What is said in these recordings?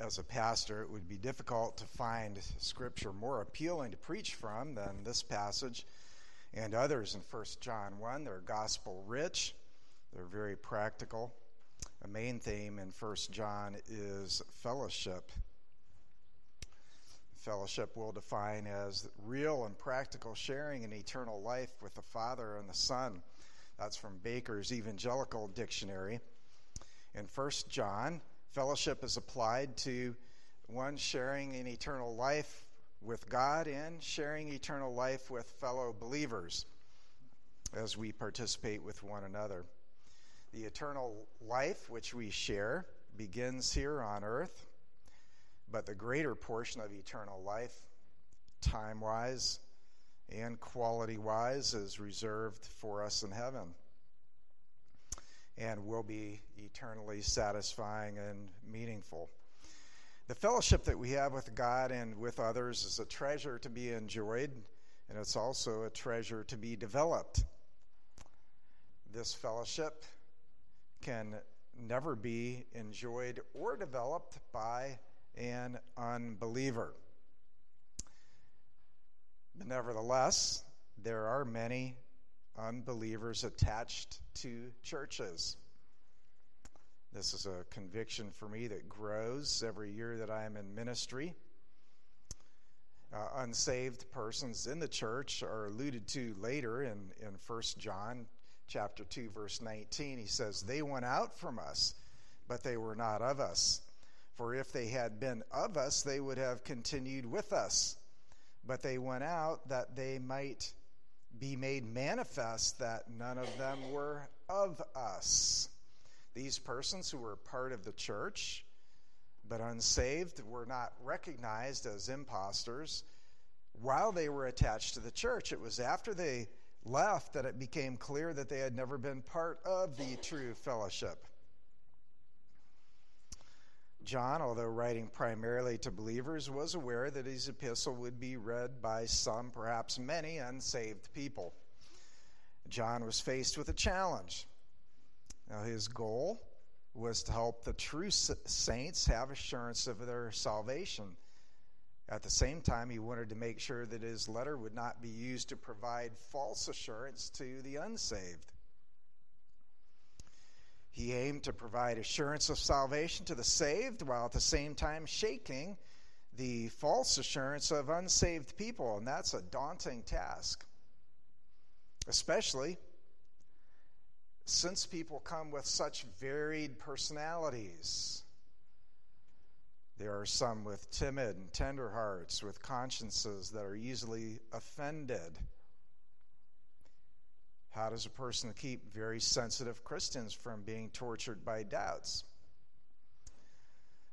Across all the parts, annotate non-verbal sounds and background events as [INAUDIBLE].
as a pastor, it would be difficult to find scripture more appealing to preach from than this passage and others in 1 John 1. They're gospel rich, they're very practical. A main theme in 1 John is fellowship. Fellowship we'll define as real and practical sharing in eternal life with the Father and the Son. That's from Baker's Evangelical Dictionary. In 1 John, fellowship is applied to one sharing in eternal life with God and sharing eternal life with fellow believers as we participate with one another. The eternal life which we share begins here on earth, but the greater portion of eternal life, time wise and quality wise, is reserved for us in heaven and will be eternally satisfying and meaningful. The fellowship that we have with God and with others is a treasure to be enjoyed, and it's also a treasure to be developed. This fellowship can never be enjoyed or developed by an unbeliever. Nevertheless, there are many unbelievers attached to churches. This is a conviction for me that grows every year that I am in ministry. Uh, unsaved persons in the church are alluded to later in, in 1 John chapter 2 verse 19 he says they went out from us but they were not of us for if they had been of us they would have continued with us but they went out that they might be made manifest that none of them were of us. These persons who were part of the church but unsaved were not recognized as impostors while they were attached to the church. It was after they left that it became clear that they had never been part of the true fellowship. John, although writing primarily to believers, was aware that his epistle would be read by some, perhaps many, unsaved people. John was faced with a challenge. Now, his goal was to help the true saints have assurance of their salvation. At the same time, he wanted to make sure that his letter would not be used to provide false assurance to the unsaved. He aimed to provide assurance of salvation to the saved while at the same time shaking the false assurance of unsaved people, and that's a daunting task. Especially since people come with such varied personalities. There are some with timid and tender hearts, with consciences that are easily offended. How does a person keep very sensitive Christians from being tortured by doubts?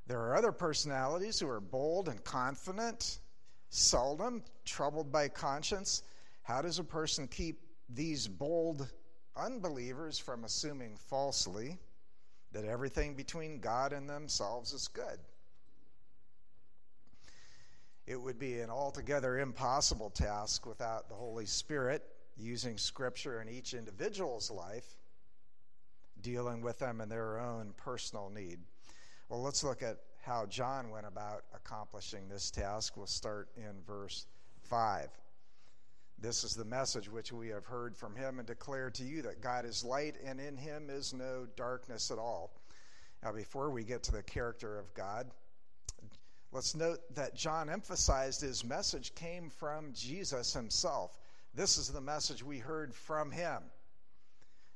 There are other personalities who are bold and confident, seldom troubled by conscience. How does a person keep these bold unbelievers from assuming falsely that everything between God and themselves is good? It would be an altogether impossible task without the Holy Spirit using Scripture in each individual's life, dealing with them in their own personal need. Well, let's look at how John went about accomplishing this task. We'll start in verse 5. This is the message which we have heard from him and declare to you that God is light and in him is no darkness at all. Now, before we get to the character of God, let's note that John emphasized his message came from Jesus himself. This is the message we heard from him.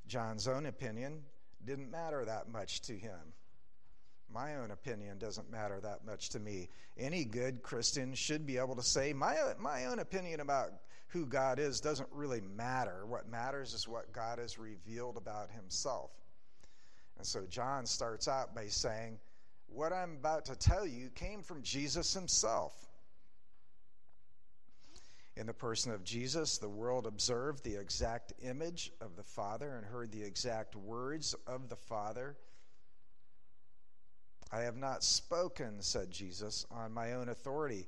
John's own opinion didn't matter that much to him. My own opinion doesn't matter that much to me. Any good Christian should be able to say, my, my own opinion about who God is doesn't really matter. What matters is what God has revealed about himself. And so John starts out by saying, What I'm about to tell you came from Jesus himself. In the person of Jesus, the world observed the exact image of the Father and heard the exact words of the Father. I have not spoken, said Jesus, on my own authority,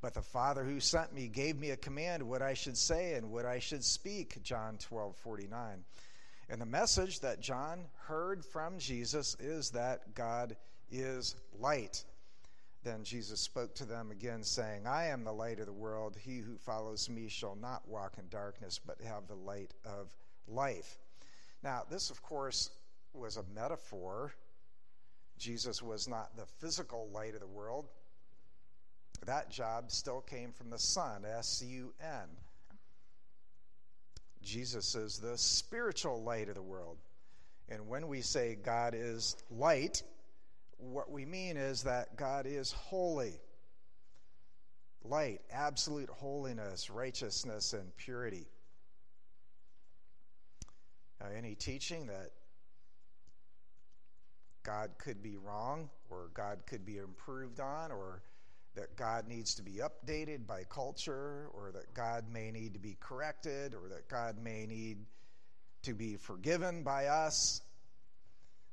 but the Father who sent me gave me a command what I should say and what I should speak. John 12 49. And the message that John heard from Jesus is that God is light. Then Jesus spoke to them again, saying, I am the light of the world. He who follows me shall not walk in darkness, but have the light of life. Now, this, of course, was a metaphor. Jesus was not the physical light of the world. That job still came from the sun, S U N. Jesus is the spiritual light of the world. And when we say God is light, what we mean is that God is holy. Light, absolute holiness, righteousness, and purity. Now, any teaching that God could be wrong or God could be improved on or that God needs to be updated by culture or that God may need to be corrected or that God may need to be forgiven by us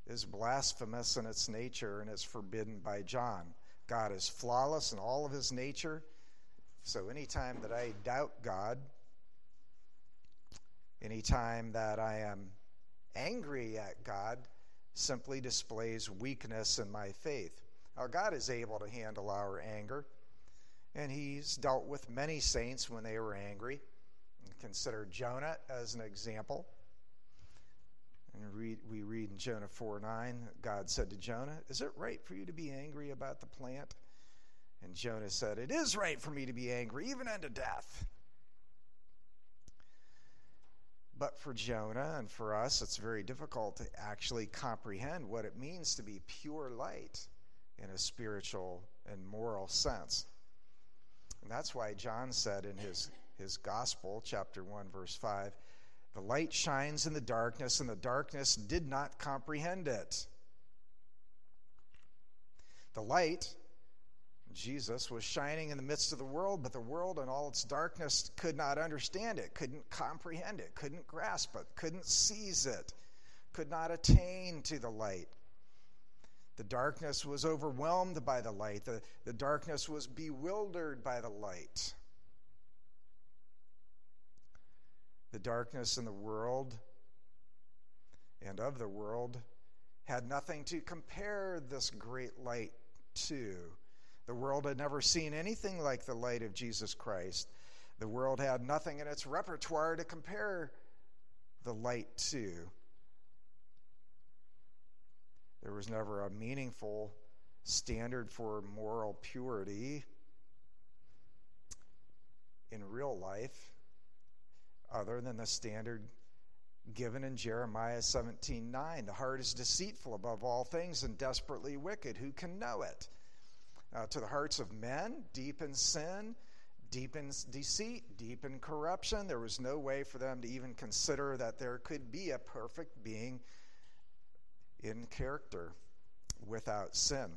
is blasphemous in its nature and is forbidden by John. God is flawless in all of his nature. So anytime that I doubt God, anytime that I am angry at God, simply displays weakness in my faith. Now, God is able to handle our anger, and He's dealt with many saints when they were angry. Consider Jonah as an example. And read, in Jonah 4 9, God said to Jonah, Is it right for you to be angry about the plant? And Jonah said, It is right for me to be angry, even unto death. But for Jonah and for us, it's very difficult to actually comprehend what it means to be pure light in a spiritual and moral sense. And that's why John said in his, his gospel, chapter 1, verse 5, the light shines in the darkness, and the darkness did not comprehend it. The light, Jesus, was shining in the midst of the world, but the world and all its darkness could not understand it, couldn't comprehend it, couldn't grasp it, couldn't seize it, could not attain to the light. The darkness was overwhelmed by the light, the, the darkness was bewildered by the light. The darkness in the world and of the world had nothing to compare this great light to. The world had never seen anything like the light of Jesus Christ. The world had nothing in its repertoire to compare the light to. There was never a meaningful standard for moral purity in real life other than the standard given in Jeremiah 17:9. The heart is deceitful above all things and desperately wicked. Who can know it? Uh, to the hearts of men, deep in sin, deep in deceit, deep in corruption. There was no way for them to even consider that there could be a perfect being in character without sin.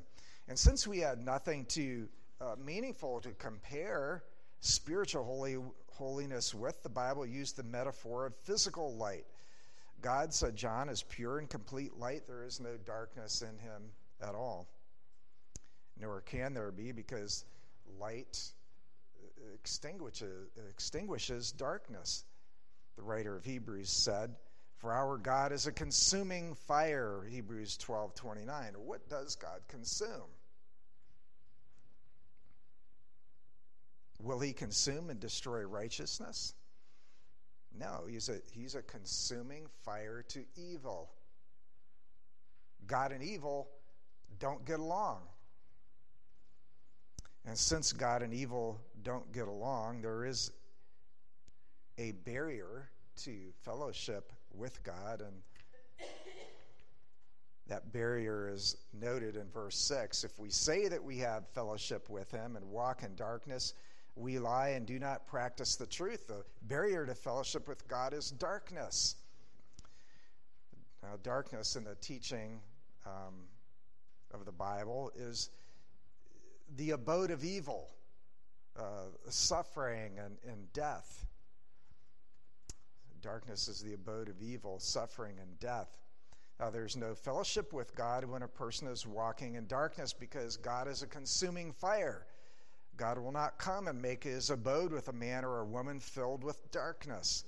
And since we had nothing to uh, meaningful to compare spiritual holy, holiness with, the Bible used the metaphor of physical light. God said, John is pure and complete light. There is no darkness in him at all. Nor can there be because light extinguishes, extinguishes darkness. The writer of Hebrews said, For our God is a consuming fire, Hebrews 12 29. What does God consume? Will he consume and destroy righteousness? No, he's a, he's a consuming fire to evil. God and evil don't get along. And since God and evil don't get along, there is a barrier to fellowship with God. And that barrier is noted in verse 6. If we say that we have fellowship with Him and walk in darkness, we lie and do not practice the truth. The barrier to fellowship with God is darkness. Now, darkness in the teaching um, of the Bible is the abode of evil, uh, suffering, and, and death. Darkness is the abode of evil, suffering, and death. Now, there's no fellowship with God when a person is walking in darkness because God is a consuming fire. God will not come and make his abode with a man or a woman filled with darkness.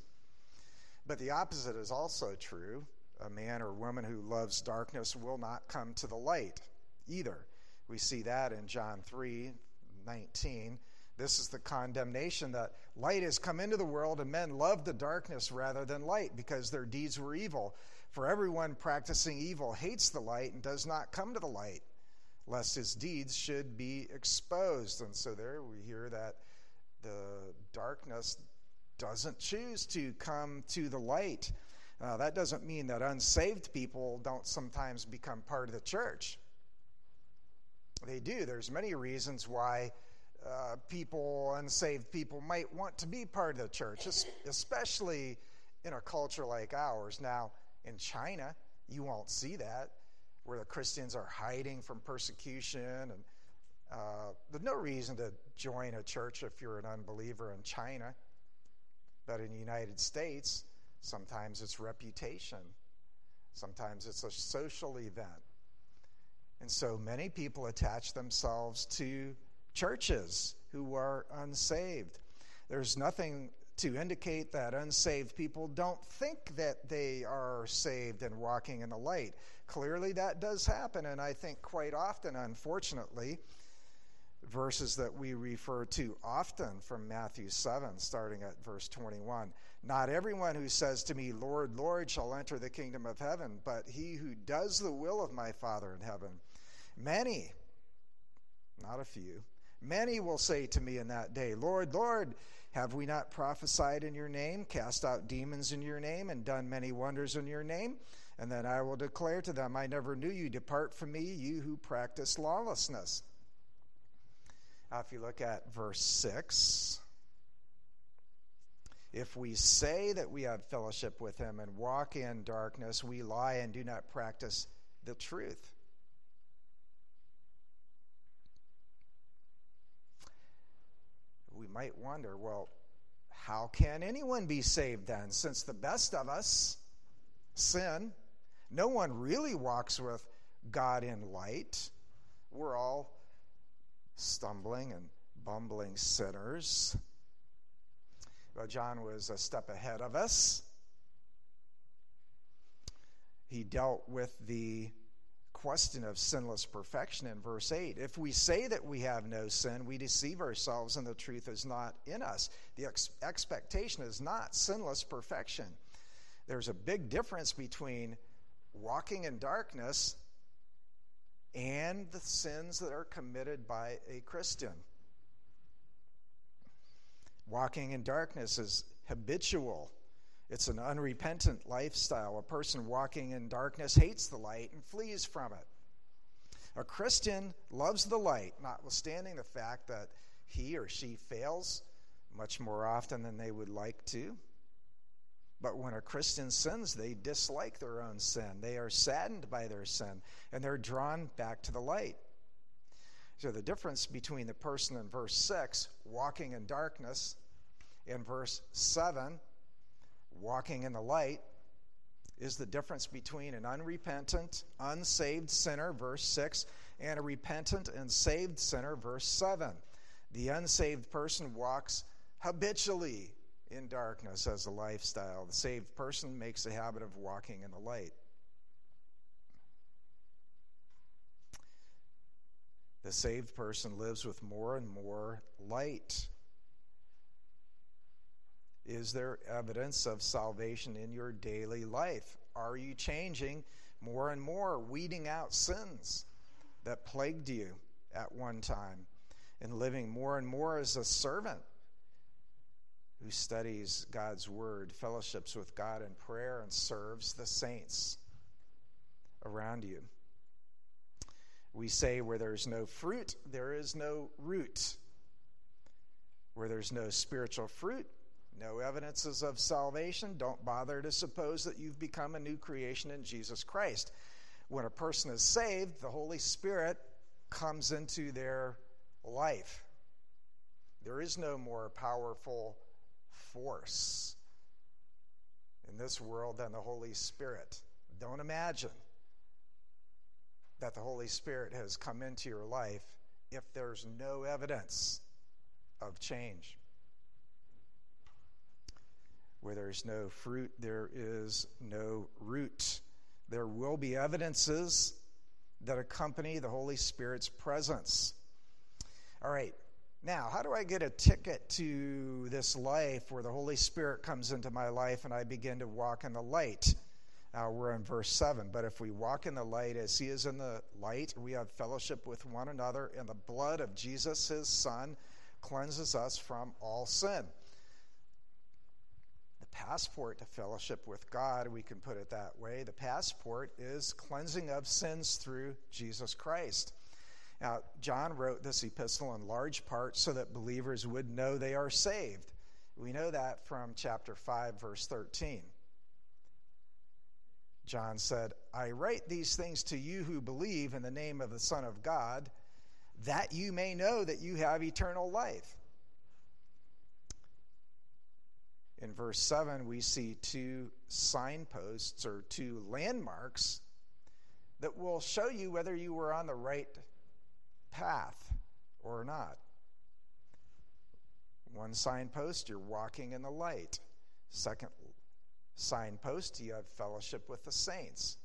But the opposite is also true. A man or woman who loves darkness will not come to the light either. We see that in John 3 19. This is the condemnation that light has come into the world, and men love the darkness rather than light because their deeds were evil. For everyone practicing evil hates the light and does not come to the light, lest his deeds should be exposed. And so there we hear that the darkness doesn't choose to come to the light. Uh, that doesn't mean that unsaved people don't sometimes become part of the church. They do. There's many reasons why uh, people, unsaved people, might want to be part of the church, especially in a culture like ours. Now, in China, you won't see that, where the Christians are hiding from persecution. And uh, there's no reason to join a church if you're an unbeliever in China. But in the United States, sometimes it's reputation, sometimes it's a social event. And so many people attach themselves to churches who are unsaved. There's nothing to indicate that unsaved people don't think that they are saved and walking in the light. Clearly, that does happen, and I think quite often, unfortunately, verses that we refer to often from Matthew 7, starting at verse 21. Not everyone who says to me, Lord, Lord, shall enter the kingdom of heaven, but he who does the will of my Father in heaven. Many, not a few, many will say to me in that day, Lord, Lord, have we not prophesied in your name, cast out demons in your name, and done many wonders in your name? And then I will declare to them, I never knew you. Depart from me, you who practice lawlessness. Now, if you look at verse 6, if we say that we have fellowship with him and walk in darkness, we lie and do not practice the truth. We might wonder well, how can anyone be saved then? Since the best of us sin, no one really walks with God in light. We're all stumbling and bumbling sinners. Well, John was a step ahead of us. He dealt with the question of sinless perfection in verse 8. If we say that we have no sin, we deceive ourselves and the truth is not in us. The ex- expectation is not sinless perfection. There's a big difference between walking in darkness and the sins that are committed by a Christian. Walking in darkness is habitual it's an unrepentant lifestyle. A person walking in darkness hates the light and flees from it. A Christian loves the light, notwithstanding the fact that he or she fails much more often than they would like to. But when a Christian sins, they dislike their own sin. They are saddened by their sin, and they're drawn back to the light. So, the difference between the person in verse 6, walking in darkness, and verse 7, walking in the light is the difference between an unrepentant, unsaved sinner, verse 6, and a repentant and saved sinner, verse 7. The unsaved person walks habitually in darkness as a lifestyle. The saved person makes a habit of walking in the light. The saved person lives with more and more light. Is there evidence of salvation in your daily life? Are you changing more and more, weeding out sins that plagued you at one time and living more and more as a servant who studies God's word, fellowships with God in prayer, and serves the saints around you? We say, where there's no fruit, there is no root. Where there's no spiritual fruit, no evidences of salvation, don't bother to suppose that you've become a new creation in Jesus Christ. When a person is saved, the Holy Spirit comes into their life. There is no more powerful force in this world than the Holy Spirit. Don't imagine that the Holy Spirit has come into your life if there's no evidence of change. Where there's no fruit, there is no root. There will be evidences that accompany the Holy Spirit's presence. All right, now, how do I get a ticket to this life where the Holy Spirit comes into my life and I begin to walk in the light? Uh, we're in verse 7. But if we walk in the light as he is in the light, we have fellowship with one another, and the blood of Jesus, his Son, cleanses us from all sin. Passport to fellowship with God, we can put it that way, the passport is cleansing of sins through Jesus Christ. Now, John wrote this epistle in large part so that believers would know they are saved. We know that from chapter 5, verse 13. John said, I write these things to you who believe in the name of the Son of God, that you may know that you have eternal life. In verse 7, we see two signposts or two landmarks that will show you whether you were on the right path or not. One signpost, you're walking in the light. Second signpost, you have fellowship with the saints.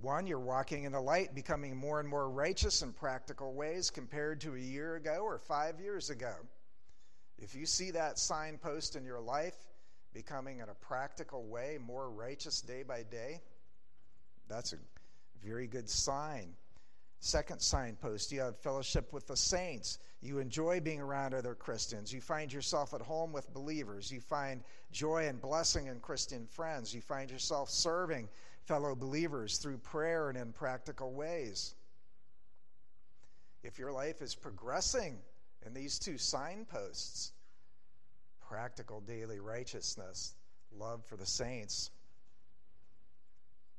One, you're walking in the light, becoming more and more righteous in practical ways compared to a year ago or five years ago. If you see that signpost in your life becoming in a practical way more righteous day by day, that's a very good sign. Second signpost, you have fellowship with the saints. You enjoy being around other Christians. You find yourself at home with believers. You find joy and blessing in Christian friends. You find yourself serving fellow believers through prayer and in practical ways. If your life is progressing in these two signposts practical daily righteousness, love for the saints,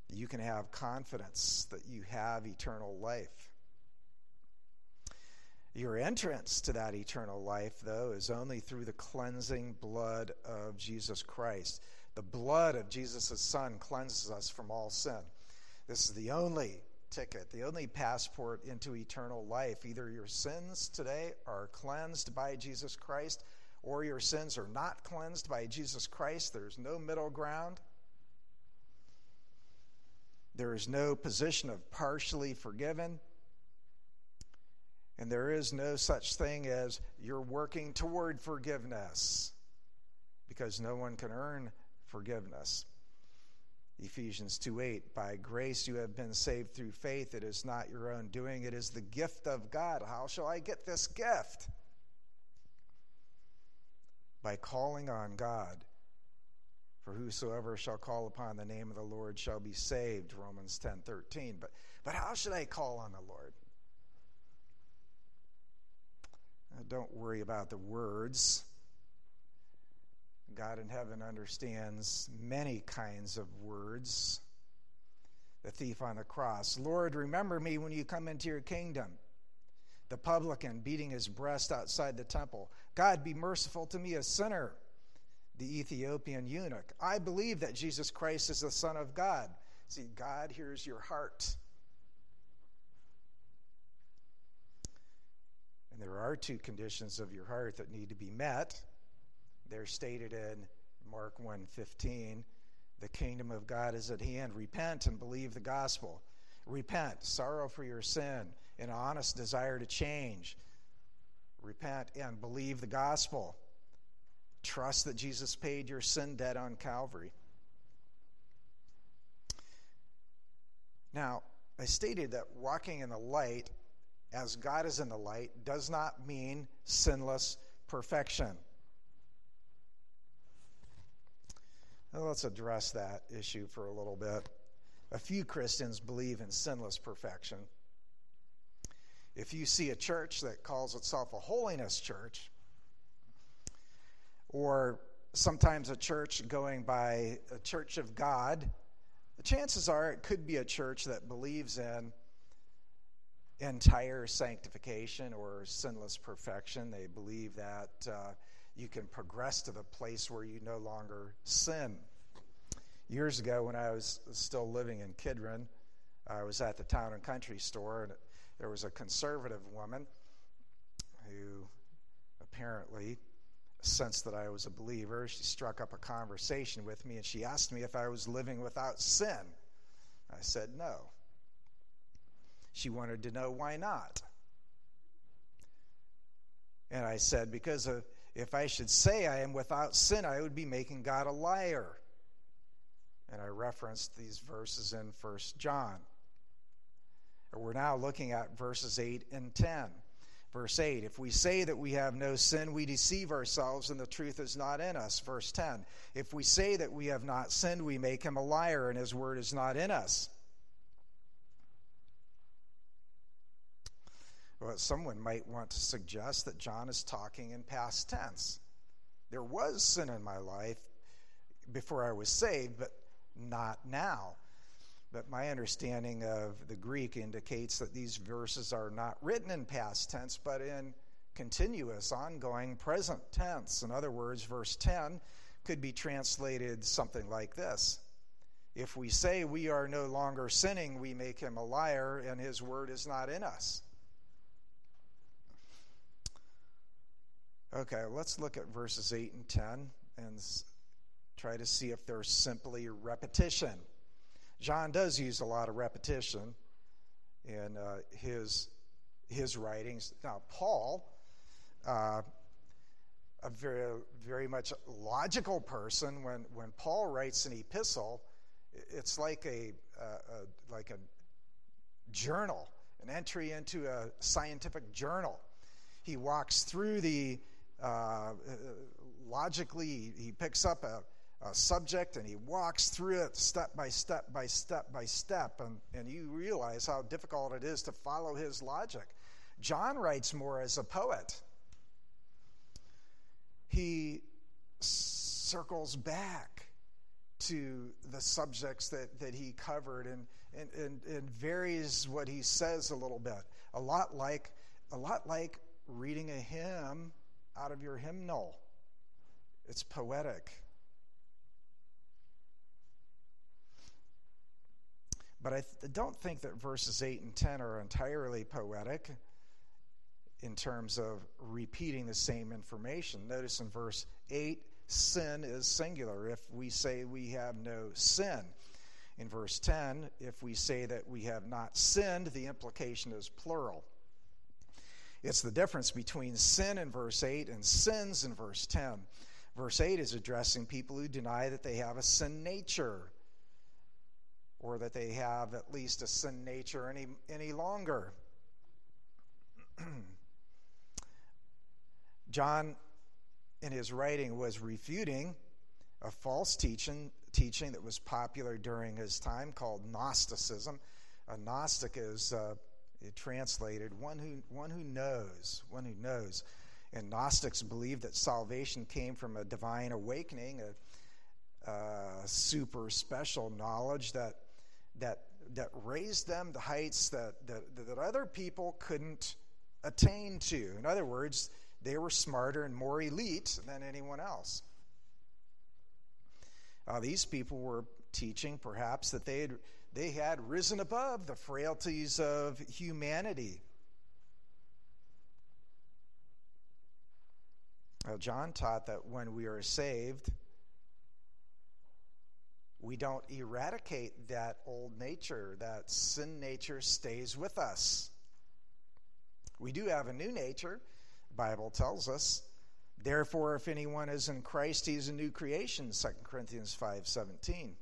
you can have confidence that you have eternal life. Your entrance to that eternal life, though, is only through the cleansing blood of Jesus Christ. The blood of Jesus' Son cleanses us from all sin. This is the only ticket, the only passport into eternal life. Either your sins today are cleansed by Jesus Christ, or your sins are not cleansed by Jesus Christ. There's no middle ground. There is no position of partially forgiven. And there is no such thing as you're working toward forgiveness because no one can earn forgiveness. Ephesians 2 8, by grace you have been saved through faith. It is not your own doing, it is the gift of God. How shall I get this gift? By calling on God. For whosoever shall call upon the name of the Lord shall be saved, Romans 10:13 But, but how should I call on the Lord? Now, don't worry about the words. God in heaven understands many kinds of words. The thief on the cross Lord, remember me when you come into your kingdom. The publican beating his breast outside the temple God, be merciful to me, a sinner the Ethiopian eunuch. I believe that Jesus Christ is the Son of God. See, God hears your heart. And there are two conditions of your heart that need to be met. They're stated in Mark 1:15. The kingdom of God is at hand. Repent and believe the gospel. Repent, sorrow for your sin, an honest desire to change. Repent and believe the gospel. Trust that Jesus paid your sin debt on Calvary. Now, I stated that walking in the light, as God is in the light, does not mean sinless perfection. Let's address that issue for a little bit. A few Christians believe in sinless perfection. If you see a church that calls itself a holiness church, or sometimes a church going by a church of God, the chances are it could be a church that believes in entire sanctification or sinless perfection. They believe that uh, you can progress to the place where you no longer sin. Years ago, when I was still living in Kidron, I was at the town and country store, and there was a conservative woman who apparently sensed that I was a believer. She struck up a conversation with me and she asked me if I was living without sin. I said no. She wanted to know why not. And I said, Because if I should say I am without sin, I would be making God a liar. And I referenced these verses in 1 John. We're now looking at verses 8 and 10. Verse 8 If we say that we have no sin, we deceive ourselves, and the truth is not in us. Verse 10 If we say that we have not sinned, we make him a liar, and his word is not in us. Well, someone might want to suggest that John is talking in past tense. There was sin in my life before I was saved, but not now. But my understanding of the Greek indicates that these verses are not written in past tense, but in continuous, ongoing present tense. In other words, verse 10 could be translated something like this If we say we are no longer sinning, we make him a liar, and his word is not in us. Okay, let's look at verses 8 and 10 and try to see if there's simply repetition. John does use a lot of repetition in uh, his, his writings. Now, Paul, uh, a very, very much logical person, when, when Paul writes an epistle, it's like a, a like a journal, an entry into a scientific journal. He walks through the uh, logically, he picks up a, a, subject and he walks through it step by step by step by step, and, and you realize how difficult it is to follow his logic. John writes more as a poet. He circles back to the subjects that, that he covered and, and, and, and varies what he says a little bit. A lot like a lot like reading a hymn out of your hymnal. It's poetic. But I th- don't think that verses 8 and 10 are entirely poetic in terms of repeating the same information. Notice in verse 8, sin is singular if we say we have no sin. In verse 10, if we say that we have not sinned, the implication is plural. It's the difference between sin in verse 8 and sins in verse 10. Verse 8 is addressing people who deny that they have a sin nature or that they have at least a sin nature any, any longer. [CLEARS THROAT] John, in his writing, was refuting a false teaching, teaching that was popular during his time called Gnosticism. A Gnostic is uh, translated one who, one who knows, one who knows. And Gnostics believed that salvation came from a divine awakening, a, a super special knowledge that, that, that raised them to heights that, that, that other people couldn't attain to. In other words, they were smarter and more elite than anyone else. Uh, these people were teaching, perhaps, that they had they had risen above the frailties of humanity. Well, John taught that when we are saved, we don't eradicate that old nature, that sin nature stays with us. We do have a new nature, the Bible tells us. Therefore, if anyone is in Christ, he is a new creation, 2 Corinthians 5 17.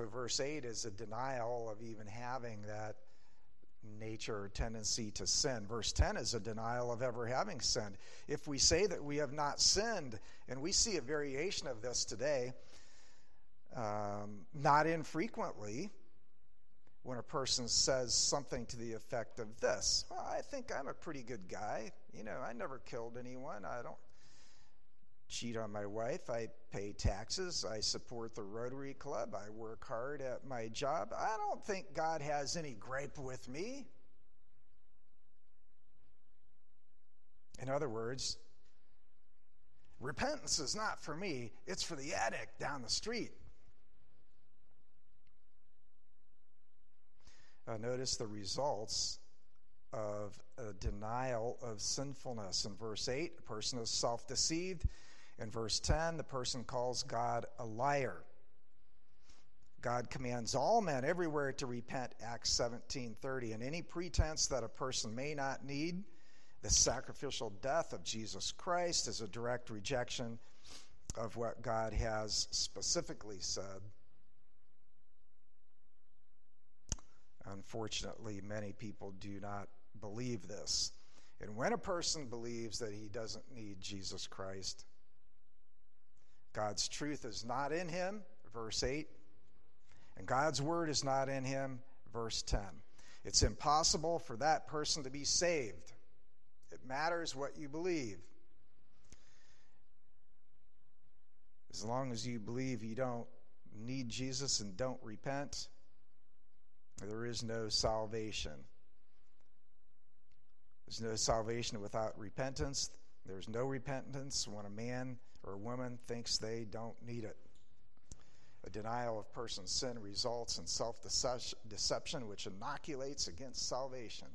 So, verse 8 is a denial of even having that nature or tendency to sin. Verse 10 is a denial of ever having sinned. If we say that we have not sinned, and we see a variation of this today, um, not infrequently, when a person says something to the effect of this well, I think I'm a pretty good guy. You know, I never killed anyone. I don't cheat on my wife. I pay taxes. I support the Rotary Club. I work hard at my job. I don't think God has any gripe with me. In other words, repentance is not for me, it's for the addict down the street. Uh, notice the results of a denial of sinfulness. In verse 8, a person is self deceived in verse 10, the person calls God a liar. God commands all men everywhere to repent, Acts 17:30, and any pretense that a person may not need the sacrificial death of Jesus Christ is a direct rejection of what God has specifically said. Unfortunately, many people do not believe this. And when a person believes that he doesn't need Jesus Christ, God's truth is not in him, verse 8, and God's word is not in him, verse 10. It's impossible for that person to be saved. It matters what you believe. As long as you believe you don't need Jesus and don't repent, there is no salvation. There's no salvation without repentance. There's no repentance when a man or a woman thinks they don't need it. A denial of person's sin results in self deception, which inoculates against salvation.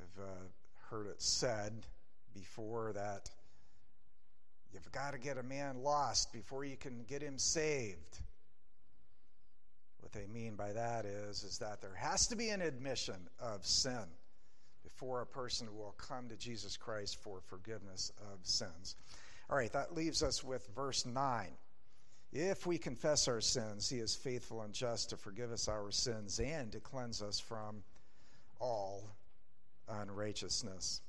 I've uh, heard it said before that you've got to get a man lost before you can get him saved. What they mean by that is, is that there has to be an admission of sin before a person will come to Jesus Christ for forgiveness of sins. All right, that leaves us with verse 9. If we confess our sins, he is faithful and just to forgive us our sins and to cleanse us from all unrighteousness.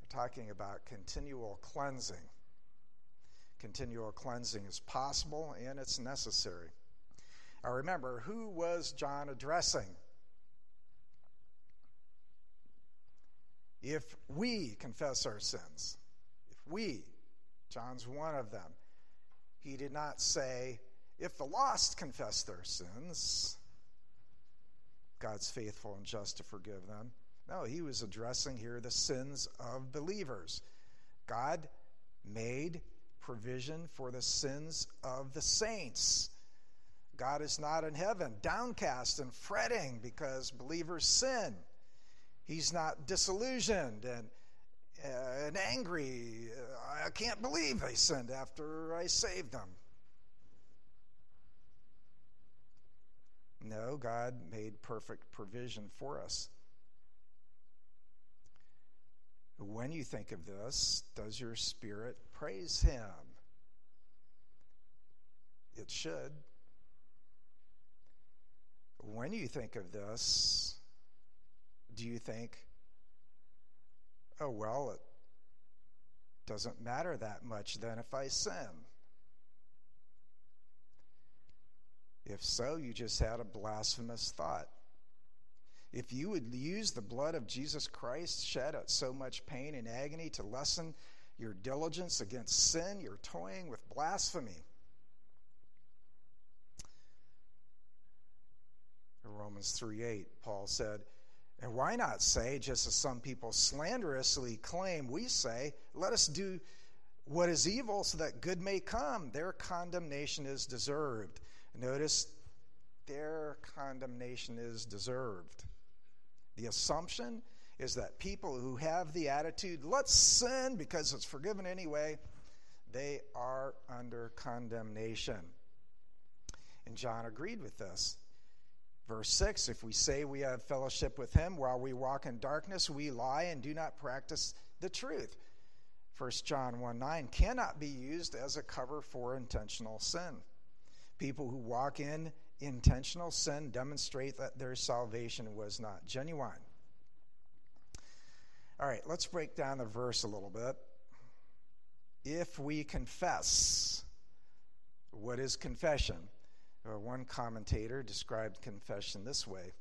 We're talking about continual cleansing. Continual cleansing is possible and it's necessary. Now remember, who was John addressing? If we confess our sins, if we, John's one of them, he did not say, if the lost confess their sins, God's faithful and just to forgive them. No, he was addressing here the sins of believers. God made provision for the sins of the saints. God is not in heaven, downcast and fretting because believers sin. He's not disillusioned and, uh, and angry. I can't believe they sinned after I saved them. No, God made perfect provision for us. When you think of this, does your spirit praise Him? It should. When you think of this, do you think, oh, well, it doesn't matter that much then if I sin? If so, you just had a blasphemous thought. If you would use the blood of Jesus Christ shed at so much pain and agony to lessen your diligence against sin, you're toying with blasphemy. In Romans 3 8, Paul said, And why not say, just as some people slanderously claim, we say, let us do what is evil so that good may come? Their condemnation is deserved. Notice their condemnation is deserved. The assumption is that people who have the attitude, let's sin because it's forgiven anyway, they are under condemnation. And John agreed with this. Verse 6 If we say we have fellowship with him while we walk in darkness, we lie and do not practice the truth. 1 John 1 9 cannot be used as a cover for intentional sin. People who walk in intentional sin demonstrate that their salvation was not genuine. All right, let's break down the verse a little bit. If we confess, what is confession? Uh, one commentator described confession this way.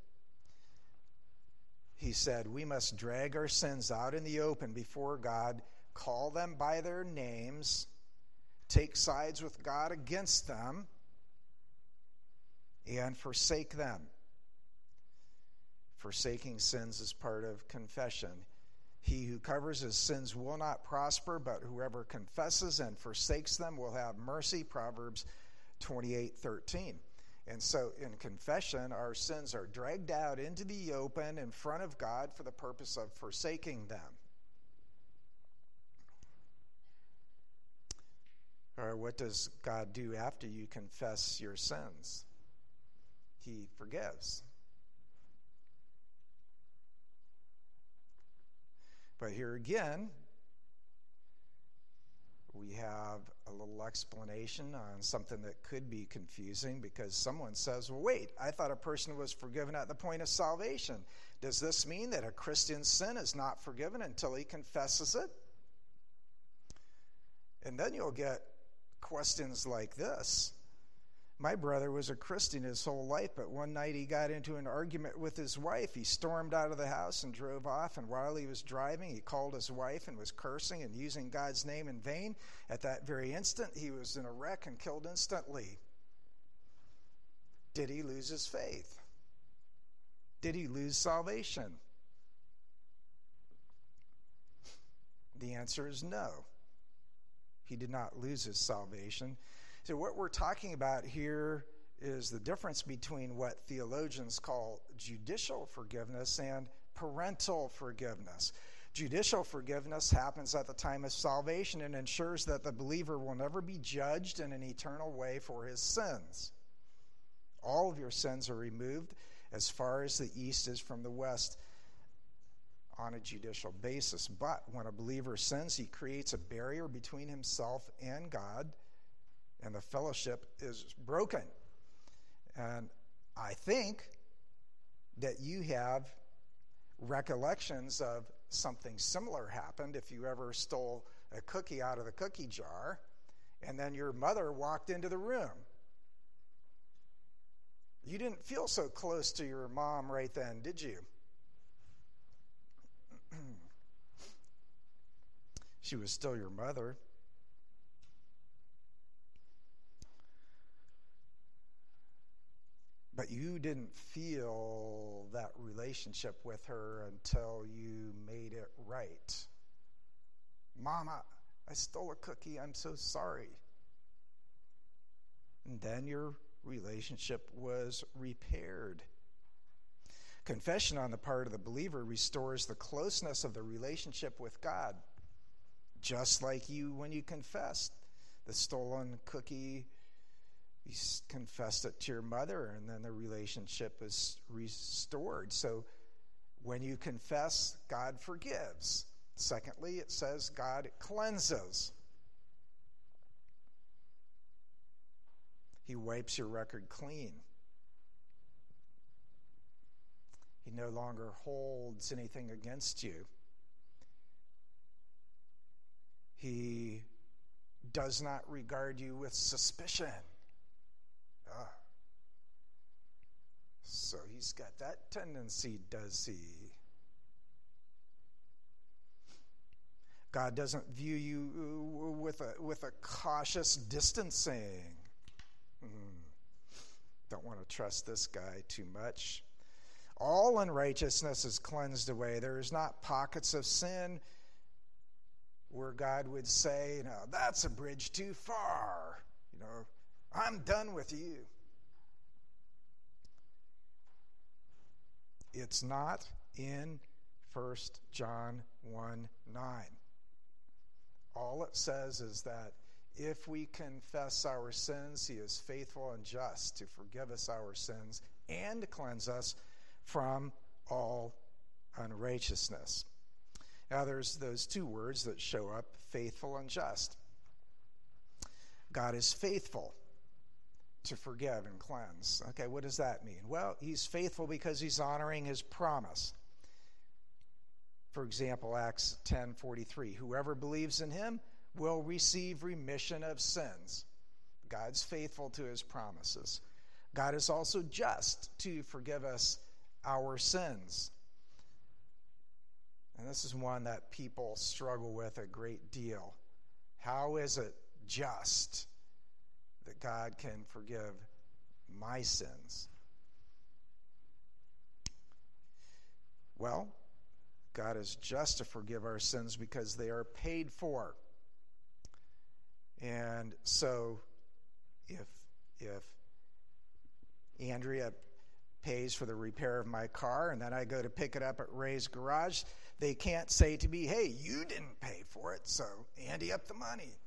He said, We must drag our sins out in the open before God, call them by their names, take sides with God against them and forsake them. Forsaking sins is part of confession. He who covers his sins will not prosper, but whoever confesses and forsakes them will have mercy. Proverbs 28 13. And so in confession, our sins are dragged out into the open in front of God for the purpose of forsaking them. Or what does God do after you confess your sins? He forgives. But here again, we have a little explanation on something that could be confusing because someone says, well, wait, I thought a person was forgiven at the point of salvation. Does this mean that a Christian's sin is not forgiven until he confesses it? And then you'll get questions like this my brother was a Christian his whole life, but one night he got into an argument with his wife. He stormed out of the house and drove off. And while he was driving, he called his wife and was cursing and using God's name in vain. At that very instant, he was in a wreck and killed instantly. Did he lose his faith? Did he lose salvation? The answer is no. He did not lose his salvation. So, what we're talking about here is the difference between what theologians call judicial forgiveness and parental forgiveness. Judicial forgiveness happens at the time of salvation and ensures that the believer will never be judged in an eternal way for his sins. All of your sins are removed as far as the east is from the west on a judicial basis. But when a believer sins, he creates a barrier between himself and God and the fellowship is broken. And I think that you have recollections of something similar happened if you ever stole a cookie out of the cookie jar and then your mother walked into the room. You didn't feel so close to your mom right then, did you? [CLEARS THROAT] she was still your mother. But you didn't feel that relationship with her until you made it right. Mama, I stole a cookie. I'm so sorry. And then your relationship was repaired. Confession on the part of the believer restores the closeness of the relationship with God. Just like you when you confessed the stolen cookie you confessed it to your mother, and then the relationship is restored. So when you confess, God forgives. Secondly, it says God cleanses. He wipes your record clean. He no longer holds anything against you. He does not regard you with suspicion. Ah. So he's got that tendency, does he? God doesn't view you with a, with a cautious distancing. Hmm. Don't want to trust this guy too much. All unrighteousness is cleansed away. There is not pockets of sin where God would say, know, that's a bridge too far. You know, I'm done with you. It's not in 1 John 1 9. All it says is that if we confess our sins, he is faithful and just to forgive us our sins and cleanse us from all unrighteousness. Now, there's those two words that show up faithful and just. God is faithful to forgive and cleanse. Okay, what does that mean? Well, he's faithful because he's honoring his promise. For example, Acts 10:43, whoever believes in him will receive remission of sins. God's faithful to his promises. God is also just to forgive us our sins. And this is one that people struggle with a great deal. How is it just that God can forgive my sins? Well, God is just to forgive our sins because they are paid for. And so if if Andrea pays for the repair of my car and then I go to pick it up at Ray's garage, they can't say to me, "Hey, you didn't pay for it, so Andy up the money."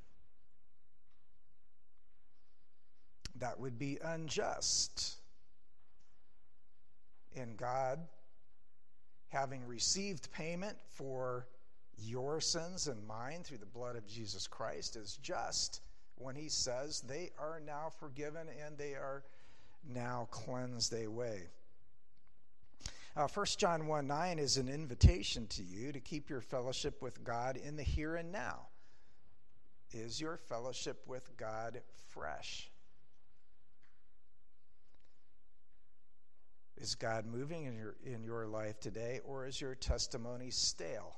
That would be unjust. In God, having received payment for your sins and mine through the blood of Jesus Christ, is just when he says they are now forgiven and they are now cleansed away. Uh, 1 John 1 9 is an invitation to you to keep your fellowship with God in the here and now. Is your fellowship with God fresh? Is God moving in your, in your life today, or is your testimony stale?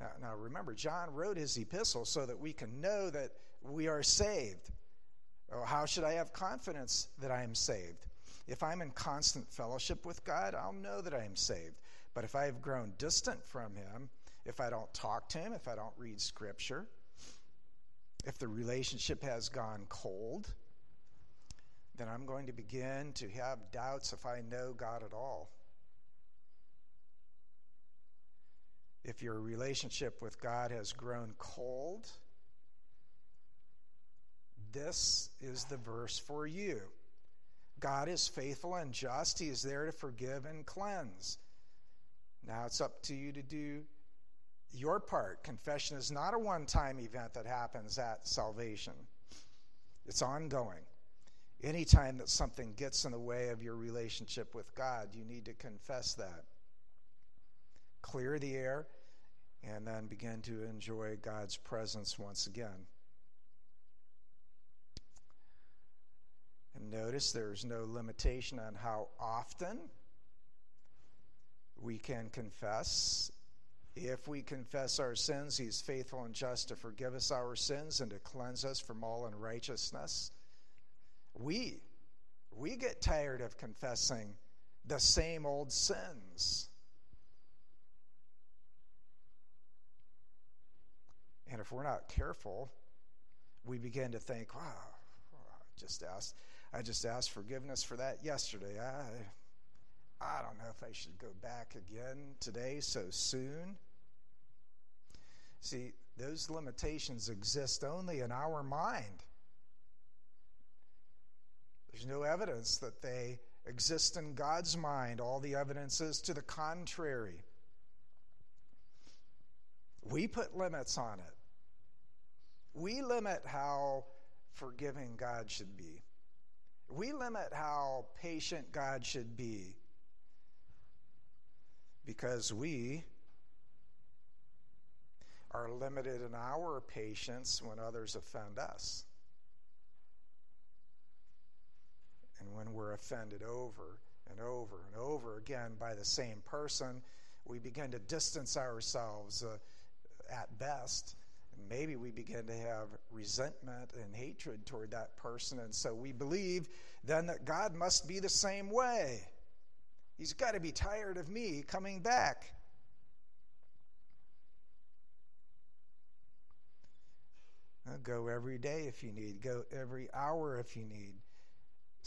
Now, now, remember, John wrote his epistle so that we can know that we are saved. Oh, how should I have confidence that I am saved? If I'm in constant fellowship with God, I'll know that I am saved. But if I have grown distant from Him, if I don't talk to Him, if I don't read Scripture, if the relationship has gone cold, then I'm going to begin to have doubts if I know God at all. If your relationship with God has grown cold, this is the verse for you. God is faithful and just. He is there to forgive and cleanse. Now it's up to you to do your part. Confession is not a one time event that happens at salvation, it's ongoing. Anytime that something gets in the way of your relationship with God, you need to confess that. Clear the air and then begin to enjoy God's presence once again. And notice there's no limitation on how often we can confess. If we confess our sins, He's faithful and just to forgive us our sins and to cleanse us from all unrighteousness. We, we get tired of confessing the same old sins. And if we're not careful, we begin to think, wow, I just asked, I just asked forgiveness for that yesterday. I, I don't know if I should go back again today so soon. See, those limitations exist only in our mind. There's no evidence that they exist in God's mind. All the evidence is to the contrary. We put limits on it. We limit how forgiving God should be. We limit how patient God should be because we are limited in our patience when others offend us. And when we're offended over and over and over again by the same person, we begin to distance ourselves uh, at best maybe we begin to have resentment and hatred toward that person. And so we believe then that God must be the same way. He's got to be tired of me coming back. go every day if you need, go every hour if you need.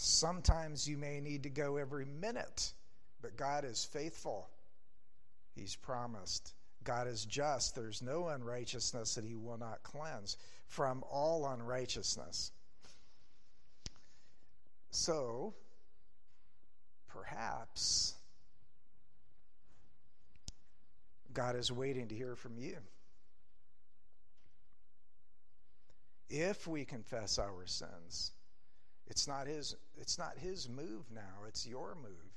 Sometimes you may need to go every minute, but God is faithful. He's promised. God is just. There's no unrighteousness that he will not cleanse from all unrighteousness. So, perhaps God is waiting to hear from you. If we confess our sins, it's not his it's not his move now, it's your move.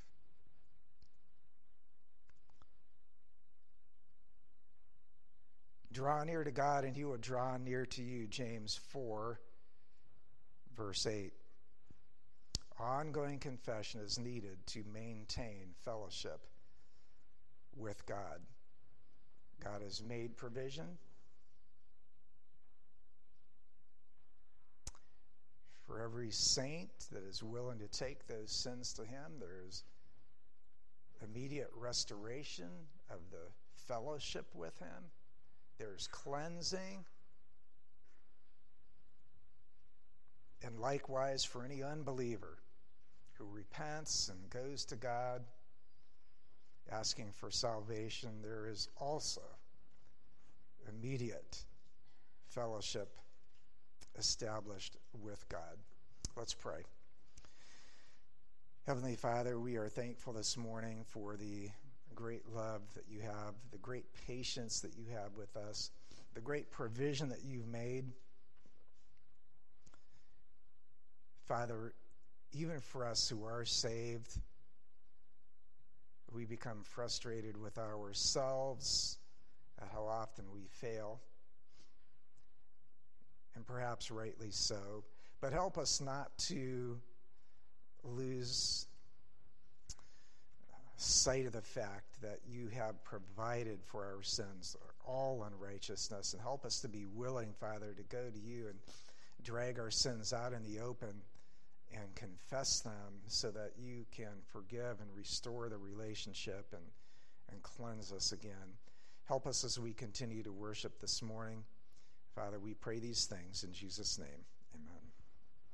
Draw near to God, and he will draw near to you. James 4, verse 8. Ongoing confession is needed to maintain fellowship with God. God has made provision. For every saint that is willing to take those sins to Him, there's immediate restoration of the fellowship with Him there's cleansing. And likewise, for any unbeliever who repents and goes to God asking for salvation, there is also immediate fellowship established with God. Let's pray. Heavenly Father, we are thankful this morning for the great love that you have, the great patience that you have with us, the great provision that you've made. Father, even for us who are saved, we become frustrated with ourselves at how often we fail, and perhaps rightly so. But help us not to lose sight of the fact that you have provided for our sins, all unrighteousness, and help us to be willing, Father, to go to you and drag our sins out in the open and confess them so that you can forgive and restore the relationship and, and cleanse us again. Help us as we continue to worship this morning. Father, we pray these things in Jesus' name.